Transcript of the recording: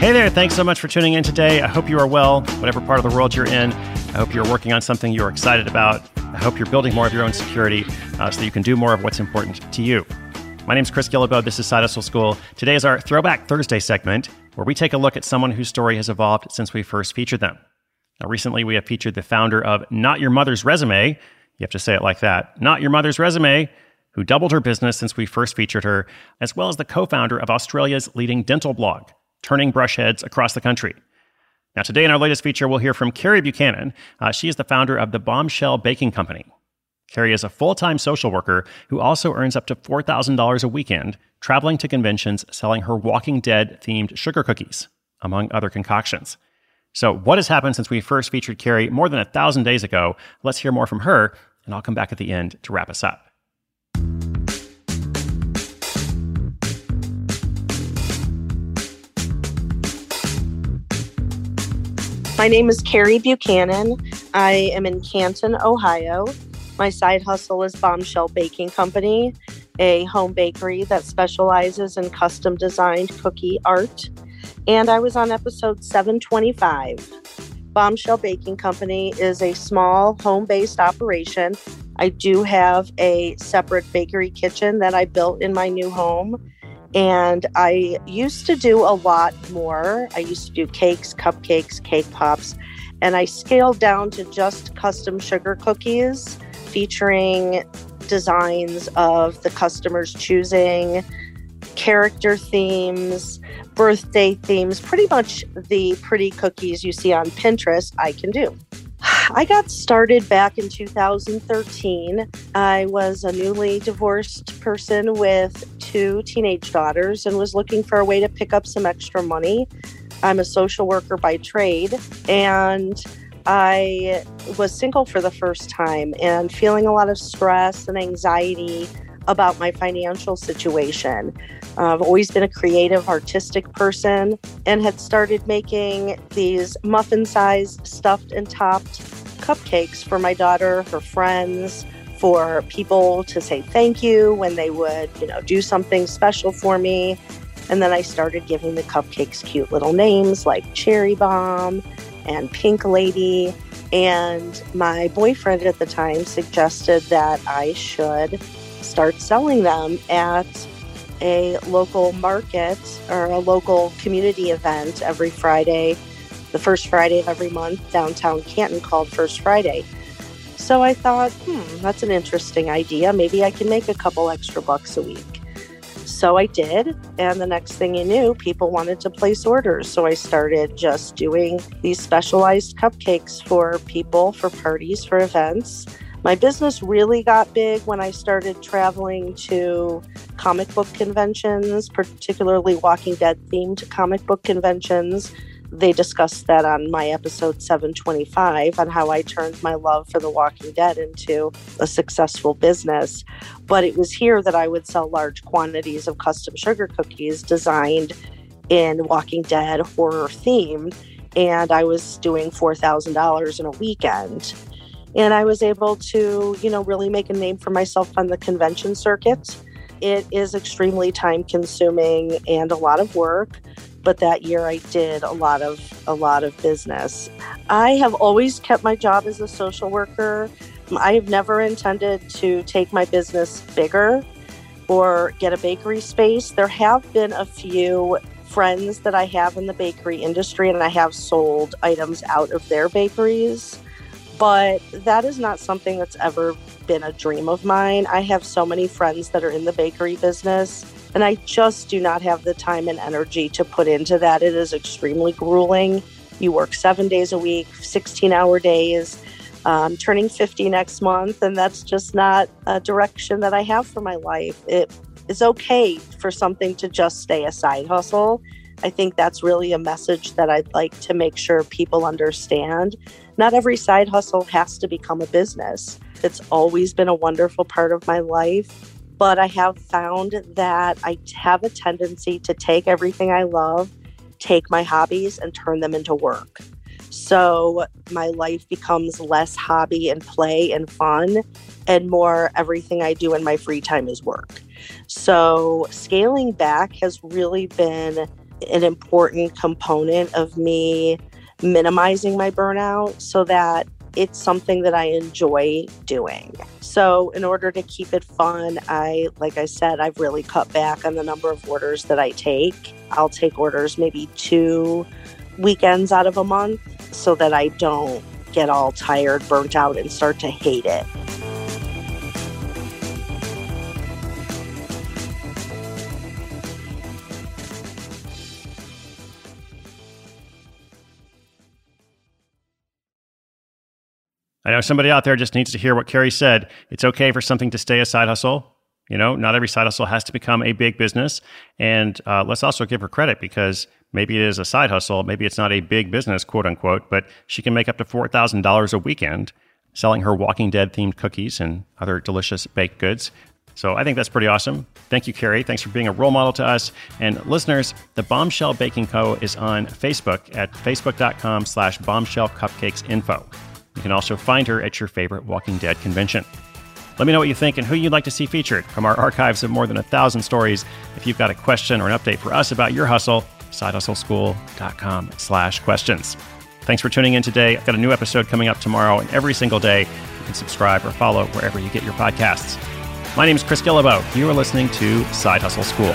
Hey there, thanks so much for tuning in today. I hope you are well, whatever part of the world you're in. I hope you're working on something you're excited about. I hope you're building more of your own security uh, so that you can do more of what's important to you. My name is Chris Guillebeau. This is Side Hustle School. Today is our Throwback Thursday segment, where we take a look at someone whose story has evolved since we first featured them. Now, recently we have featured the founder of Not Your Mother's Resume. You have to say it like that. Not Your Mother's Resume, who doubled her business since we first featured her, as well as the co founder of Australia's leading dental blog, turning brush heads across the country. Now, today in our latest feature, we'll hear from Carrie Buchanan. Uh, she is the founder of the Bombshell Baking Company. Carrie is a full time social worker who also earns up to $4,000 a weekend traveling to conventions selling her Walking Dead themed sugar cookies, among other concoctions. So, what has happened since we first featured Carrie more than a thousand days ago? Let's hear more from her, and I'll come back at the end to wrap us up. My name is Carrie Buchanan. I am in Canton, Ohio. My side hustle is Bombshell Baking Company, a home bakery that specializes in custom designed cookie art. And I was on episode 725. Bombshell Baking Company is a small home based operation. I do have a separate bakery kitchen that I built in my new home. And I used to do a lot more. I used to do cakes, cupcakes, cake pops, and I scaled down to just custom sugar cookies featuring designs of the customers choosing, character themes, birthday themes, pretty much the pretty cookies you see on Pinterest, I can do. I got started back in 2013. I was a newly divorced person with two teenage daughters and was looking for a way to pick up some extra money. I'm a social worker by trade and I was single for the first time and feeling a lot of stress and anxiety about my financial situation. Uh, I've always been a creative, artistic person and had started making these muffin sized stuffed and topped cupcakes for my daughter, her friends, for people to say thank you when they would, you know, do something special for me. And then I started giving the cupcakes cute little names like Cherry Bomb and Pink Lady. And my boyfriend at the time suggested that I should start selling them at a local market or a local community event every Friday, the first Friday of every month downtown Canton called First Friday. So I thought, hmm, that's an interesting idea. Maybe I can make a couple extra bucks a week. So I did. And the next thing you knew, people wanted to place orders. So I started just doing these specialized cupcakes for people, for parties, for events. My business really got big when I started traveling to comic book conventions, particularly Walking Dead themed comic book conventions. They discussed that on my episode 725 on how I turned my love for The Walking Dead into a successful business. But it was here that I would sell large quantities of custom sugar cookies designed in Walking Dead horror theme. And I was doing $4,000 in a weekend and I was able to, you know, really make a name for myself on the convention circuit. It is extremely time consuming and a lot of work, but that year I did a lot of a lot of business. I have always kept my job as a social worker. I have never intended to take my business bigger or get a bakery space. There have been a few friends that I have in the bakery industry and I have sold items out of their bakeries but that is not something that's ever been a dream of mine. I have so many friends that are in the bakery business, and I just do not have the time and energy to put into that. It is extremely grueling. You work seven days a week, 16 hour days. I'm turning 50 next month, and that's just not a direction that I have for my life. It is okay for something to just stay a side hustle. I think that's really a message that I'd like to make sure people understand. Not every side hustle has to become a business. It's always been a wonderful part of my life, but I have found that I have a tendency to take everything I love, take my hobbies, and turn them into work. So my life becomes less hobby and play and fun, and more everything I do in my free time is work. So scaling back has really been an important component of me minimizing my burnout so that it's something that I enjoy doing. So, in order to keep it fun, I, like I said, I've really cut back on the number of orders that I take. I'll take orders maybe two weekends out of a month so that I don't get all tired, burnt out, and start to hate it. I know somebody out there just needs to hear what Carrie said. It's okay for something to stay a side hustle. You know, not every side hustle has to become a big business. And uh, let's also give her credit because maybe it is a side hustle. Maybe it's not a big business, quote unquote, but she can make up to $4,000 a weekend selling her Walking Dead themed cookies and other delicious baked goods. So I think that's pretty awesome. Thank you, Carrie. Thanks for being a role model to us. And listeners, the Bombshell Baking Co. is on Facebook at facebook.com slash bombshellcupcakesinfo. You can also find her at your favorite Walking Dead convention. Let me know what you think and who you'd like to see featured from our archives of more than a thousand stories. If you've got a question or an update for us about your hustle, sidehustleschool.com slash questions. Thanks for tuning in today. I've got a new episode coming up tomorrow, and every single day you can subscribe or follow wherever you get your podcasts. My name is Chris Guillebeau. You are listening to Side Hustle School.